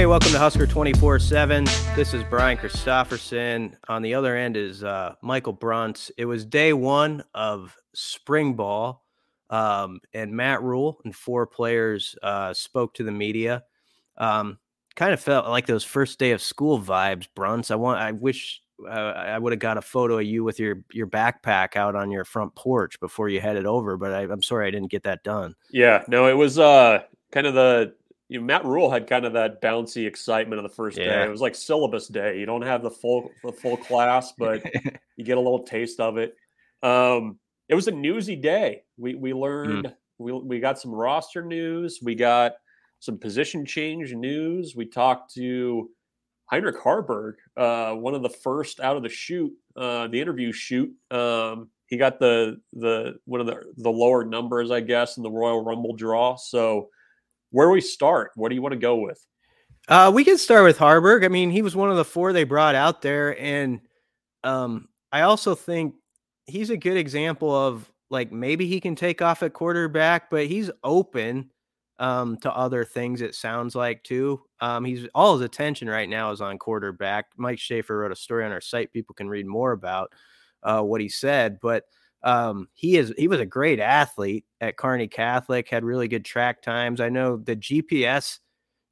Hey, welcome to Husker 24 7. This is Brian Christopherson. On the other end is uh, Michael Bruntz. It was day one of spring ball, um, and Matt Rhule and four players uh, spoke to the media. Um, kind of felt like those first day of school vibes, Bruntz. I want, I wish uh, I would have got a photo of you with your your backpack out on your front porch before you headed over, but I, I'm sorry I didn't get that done. Yeah, no, it was uh kind of the you know, Matt Rhule had kind of that bouncy excitement on the first Yeah. day. It was like syllabus day. You don't have the full the full class, but you get a little taste of it. Um, it was a newsy day. We we learned we we got some roster news. We got some position change news. We talked to Heinrich Haarberg, uh, one of the first out of the shoot, uh, the interview shoot. Um, he got the the one of the the lower numbers, I guess, in the Royal Rumble draw. So where do we start? What do you want to go with? Uh, we can start with Haarberg. I mean, he was one of the four they brought out there, and um, I also think he's a good example of like maybe he can take off at quarterback, but he's open um, to other things. It sounds like too. Um, he's all his attention right now is on quarterback. Mike Schaefer wrote a story on our site. People can read more about uh, what he said, but um, he is he was a great athlete at Kearney Catholic. Had really good track times. I know the GPS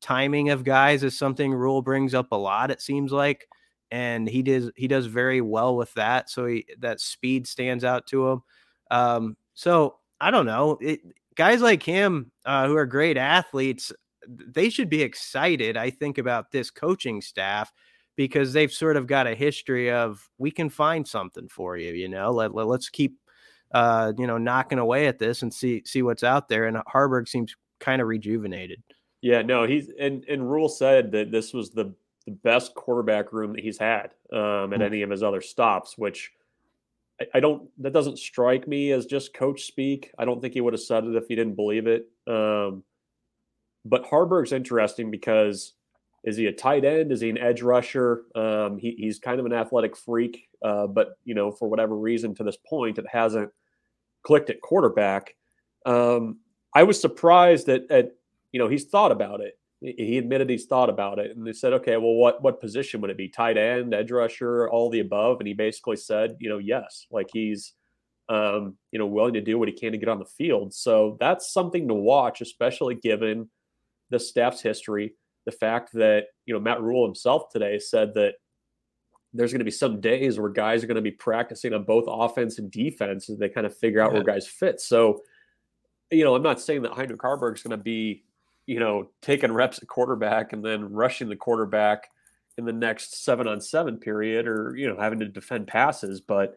timing of guys is something Rhule brings up a lot. It seems like, and he does he does very well with that. So he, that speed stands out to him. Um, so I don't know. It, guys like him uh, who are great athletes, they should be excited. I think about this coaching staff because they've sort of got a history of we can find something for you. You know, let, let us keep uh, you know knocking away at this and see see what's out there. And Haarberg seems kind of rejuvenated. Yeah, no, he's and and Rhule said that this was the the best quarterback room that he's had um, at Mm. any of his other stops, which I, I don't. That doesn't strike me as just coach speak. I don't think he would have said it if he didn't believe it. Um, but Haarberg's interesting because is he a tight end? Is he an edge rusher? Um, he, he's kind of an athletic freak, uh, but you know, for whatever reason, to this point, it hasn't clicked at quarterback. Um, I was surprised that at you know he's thought about it. He admitted he's thought about it, and they said, okay, well, what what position would it be? Tight end, edge rusher, all the above? And he basically said, you know, yes, like he's um, you know willing to do what he can to get on the field. So that's something to watch, especially given the staff's history. The fact that you know Matt Rhule himself today said that there's going to be some days where guys are going to be practicing on both offense and defense as they kind of figure out where guys fit. So, you know, I'm not saying that Heinrich Haarberg is going to be, you know, taking reps at quarterback and then rushing the quarterback in the next seven on seven period or, you know, having to defend passes. But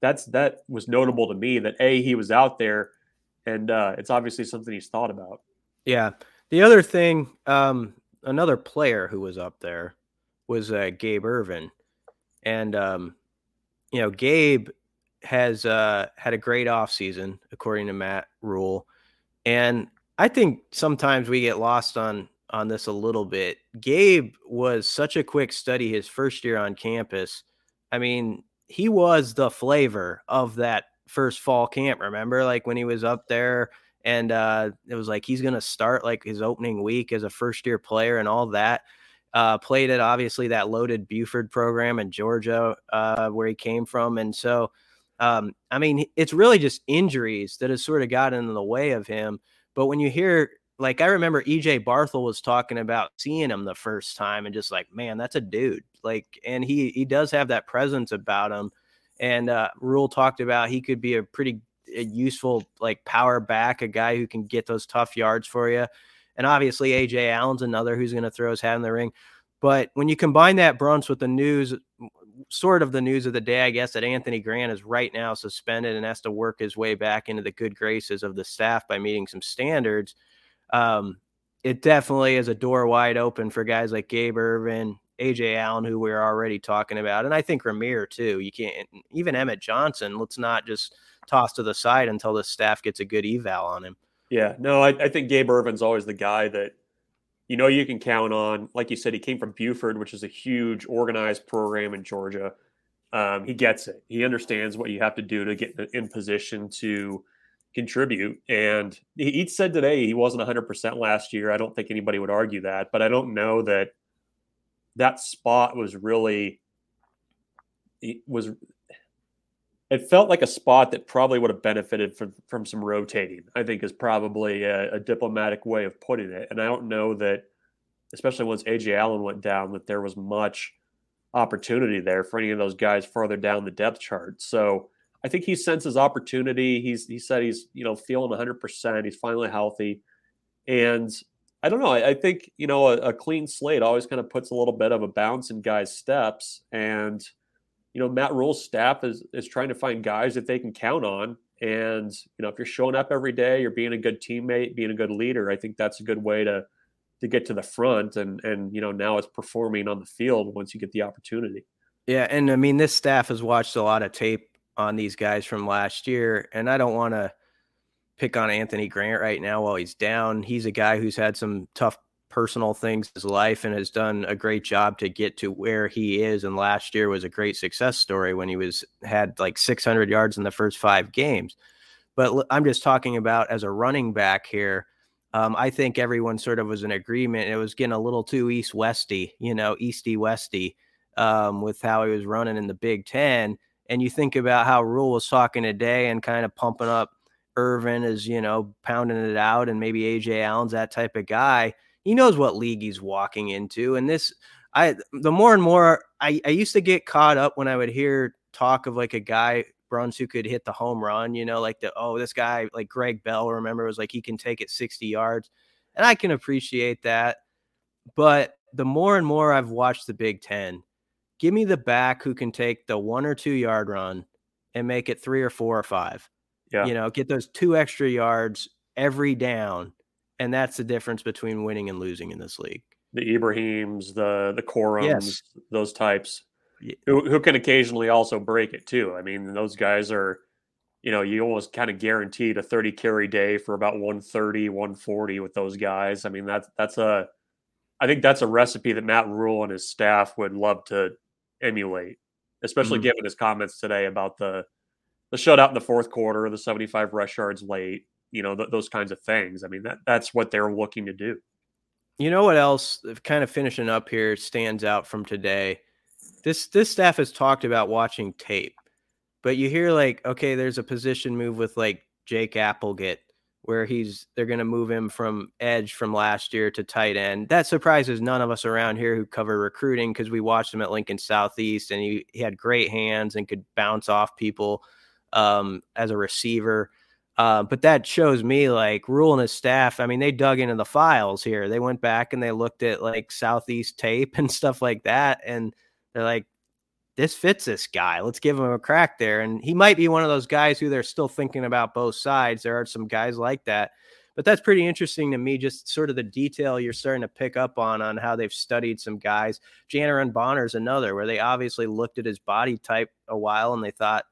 that's that was notable to me that A, he was out there and uh, it's obviously something he's thought about. Yeah. The other thing, um, another player who was up there was uh, Gabe Ervin, and um, you know Gabe has uh, had a great offseason, according to Matt Rhule, and I think sometimes we get lost on on this a little bit. Gabe was such a quick study his first year on campus. I mean, he was the flavor of that first fall camp. Remember, like when he was up there and uh, it was like he's going to start like his opening week as a first year player and all that. Uh, played at obviously that loaded Buford program in Georgia uh, where he came from, and so um, I mean it's really just injuries that has sort of gotten in the way of him. But when you hear like I remember EJ Barthel was talking about seeing him the first time and just like, man, that's a dude. Like, and he he does have that presence about him. And uh, Rhule talked about he could be a pretty a useful like power back, a guy who can get those tough yards for you. And obviously Ajay Allen's another who's going to throw his hat in the ring. But when you combine that Bruntz with the news, sort of the news of the day, I guess that Anthony Grant is right now suspended and has to work his way back into the good graces of the staff by meeting some standards um, it definitely is a door wide open for guys like Gabe Ervin, Ajay Allen, who we are already talking about, and I think Rahmir too. You can't even Emmett Johnson. Let's not just toss to the side until the staff gets a good eval on him. Yeah, no, I, I think Gabe Ervin's always the guy that you know you can count on. Like you said, he came from Buford, which is a huge organized program in Georgia. Um, he gets it. He understands what you have to do to get in position to contribute. And he, said today he wasn't 100% last year. I don't think anybody would argue that, but I don't know that that spot was really it was it felt like a spot that probably would have benefited from from some rotating. I think is probably a, a, diplomatic way of putting it. And I don't know that, especially once Ajay Allen went down, that there was much opportunity there for any of those guys further down the depth chart. So I think he senses opportunity. He's he said he's you know feeling 100. percent He's finally healthy, and I don't know. I, I think you know a, a, clean slate always kind of puts a little bit of a bounce in guys' steps, and you know Matt Rhule's staff is is trying to find guys that they can count on. And you know if you're showing up every day, you're being a good teammate, being a good leader. I think that's a good way to to get to the front, and and you know now it's performing on the field once you get the opportunity. Yeah, and I mean this staff has watched a lot of tape on these guys from last year. And I don't want to pick on Anthony Grant right now while he's down. He's a guy who's had some tough personal things in his life and has done a great job to get to where he is. And last year was a great success story when he was had like 600 yards in the first five games. But I'm just talking about as a running back here. Um, I think everyone sort of was in agreement. It was getting a little too east westy, you know, easty westy um, with how he was running in the Big Ten and you think about how Rhule was talking today and kind of pumping up Ervin is, you know, pounding it out, and maybe Ajay Allen's that type of guy. He knows what league he's walking into. And this, I, the more and more I, I used to get caught up when I would hear talk of like a guy, Bruntz, who could hit the home run, you know, like the, oh, this guy, like Greg Bell, remember, was like he can take it 60 yards. And I can appreciate that. But the more and more I've watched the Big Ten, give me the back who can take the one or two yard run and make it three or four or five. Yeah. You know, get those two extra yards every down. And that's the difference between winning and losing in this league. The Ibrahims, the the Corums, yes. those types who, who can occasionally also break it too. I mean, those guys are, you know, you almost kind of guaranteed a 30 carry day for about 130, 140 with those guys. I mean, that's that's a I think that's a recipe that Matt Rhule and his staff would love to emulate, especially mm-hmm. given his comments today about the the shutout in the fourth quarter, the 75 rush yards late, you know, th- those kinds of things. I mean, that that's what they're looking to do. You know what else kind of finishing up here stands out from today? This this staff has talked about watching tape. But you hear like, okay, there's a position move with like Jake Applegate where he's they're going to move him from edge from last year to tight end. That surprises none of us around here who cover recruiting because we watched him at Lincoln Southeast and he, he had great hands and could bounce off people um, as a receiver. Uh, but that shows me like Rhule and his staff. I mean, they dug into the files here. They went back and they looked at like Southeast tape and stuff like that. And they're like, this fits this guy. Let's give him a crack there. And he might be one of those guys who they're still thinking about both sides. There are some guys like that. But that's pretty interesting to me, just sort of the detail you're starting to pick up on on how they've studied some guys. Janiran Bonner is another where they obviously looked at his body type a while and they thought,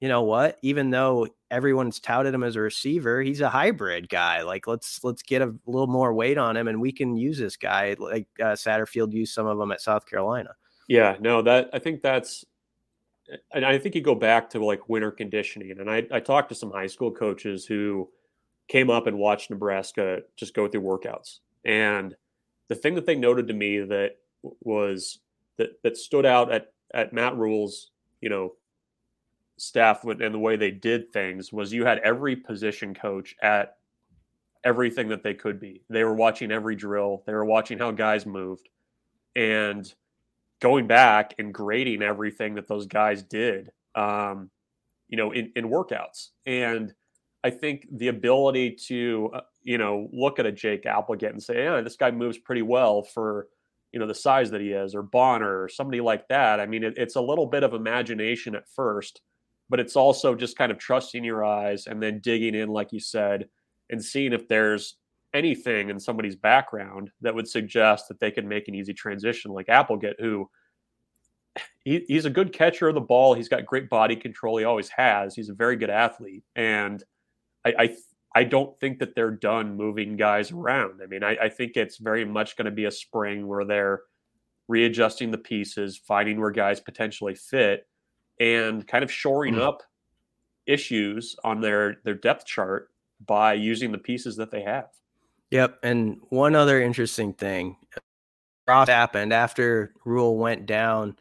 you know what? Even though everyone's touted him as a receiver, he's a hybrid guy. Like let's let's get a little more weight on him, and we can use this guy. Like uh, Satterfield used some of them at South Carolina. Yeah, no, that I think that's and I think you go back to like winter conditioning. And I, I talked to some high school coaches who came up and watched Nebraska just go through workouts. And the thing that they noted to me that was that that stood out at at Matt Rhule's you know, staff and the way they did things was you had every position coach at everything that they could be. They were watching every drill, they were watching how guys moved, and going back and grading everything that those guys did, um, you know, in, in workouts. And I think the ability to, uh, you know, look at a Jake Applegate and say, yeah, this guy moves pretty well for, you know, the size that he is, or Bonner, or somebody like that. I mean, it, it's a little bit of imagination at first, but it's also just kind of trusting your eyes and then digging in, like you said, and seeing if there's anything in somebody's background that would suggest that they could make an easy transition, like Applegate, who he, he's a good catcher of the ball. He's got great body control. He always has. He's a very good athlete, and I I, I don't think that they're done moving guys around. I mean, I, I think it's very much going to be a spring where they're readjusting the pieces, finding where guys potentially fit, and kind of shoring mm. up issues on their their depth chart by using the pieces that they have. Yep. And one other interesting thing happened after Rhule went down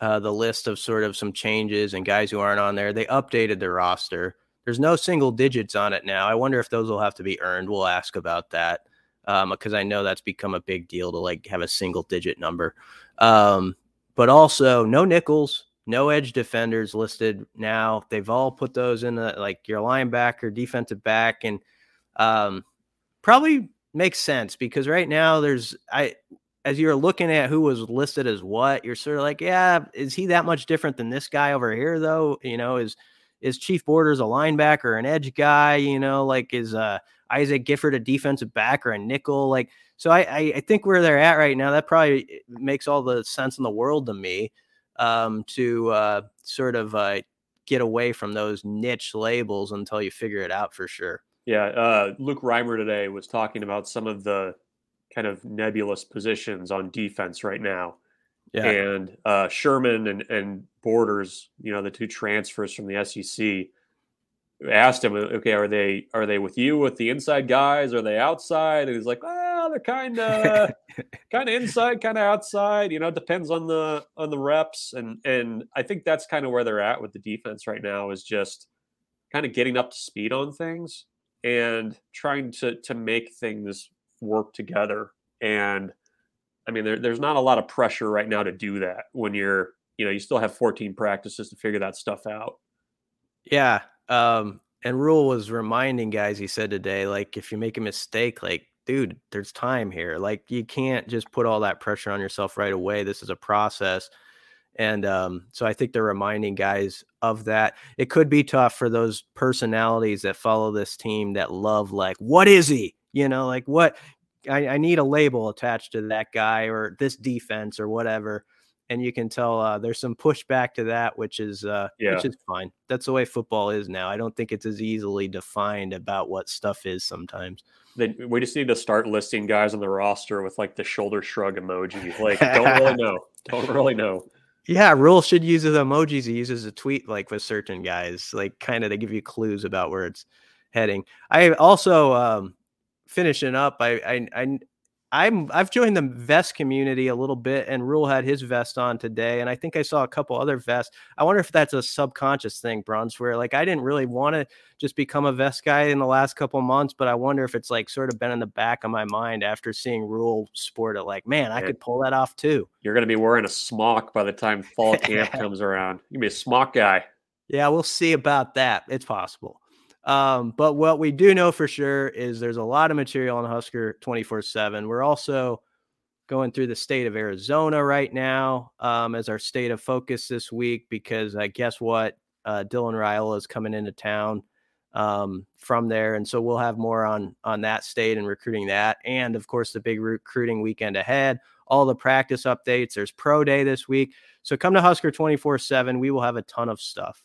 uh, the list of sort of some changes and guys who aren't on there. They updated the roster. There's no single digits on it now. I wonder if those will have to be earned. We'll ask about that because um, I know that's become a big deal to like have a single digit number. Um, but also no nickels, no edge defenders listed now. They've all put those in the, like your linebacker, defensive back, and um, probably makes sense because right now there's I as you're looking at who was listed as what, you're sort of like, yeah, is he that much different than this guy over here though? You know, is is Chief Borders a linebacker, an edge guy? You know, like is uh Isaac Gifford a defensive back or a nickel? Like, so I, I, I think where they're at right now, that probably eh, makes all the sense in the world to me um, to uh, sort of uh, get away from those niche labels until you figure it out for sure. Yeah, uh, Luke Reimer today was talking about some of the kind of nebulous positions on defense right now. Yeah. And uh, Sherman and, and Borders, you know, the two transfers from the SEC, asked him, okay, are they are they with you with the inside guys? Are they outside? And he's like, they're kind of kind of inside, kind of outside. You know, it depends on the on the reps. And and I think that's kind of where they're at with the defense right now is just kind of getting up to speed on things and trying to to make things work together. And I mean, there, there's not a lot of pressure right now to do that when you're, you know, you still have 14 practices to figure that stuff out. Yeah. Um, and Rhule was reminding guys, he said today, like, if you make a mistake, like, dude, there's time here. Like, you can't just put all that pressure on yourself right away. This is a process. And um, so I think they're reminding guys of that. It could be tough for those personalities that follow this team that love, like, what is he? You know, like what I, I, need a label attached to that guy or this defense or whatever. And you can tell uh, there's some pushback to that, which is uh, yeah. which is fine. That's the way football is now. I don't think it's as easily defined about what stuff is sometimes. Then we just need to start listing guys on the roster with like the shoulder shrug emoji. Like, don't really know. Don't really know. Yeah, Rhule should use the emojis he uses a tweet like with certain guys, like kind of to give you clues about where it's heading. I also um, finishing up, I I, I I'm I've joined the vest community a little bit, and Rhule had his vest on today, and I think I saw a couple other vests. I wonder if that's a subconscious thing, Bruntz, where like I didn't really want to just become a vest guy in the last couple months, but I wonder if it's like sort of been in the back of my mind after seeing Rhule sport it. Like, man, I could pull that off too. You're gonna be wearing a smock by the time fall camp comes around. You be a smock guy. Yeah, we'll see about that. It's possible. Um, but what we do know for sure is there's a lot of material on Husker 24 7. We're also going through the state of Arizona right now um, as our state of focus this week because I uh, guess what? Uh, Dylan Raiola is coming into town um, from there. And so we'll have more on on that state and recruiting that. And of course, the big recruiting weekend ahead, all the practice updates. There's pro day this week. So come to Husker 24 7. We will have a ton of stuff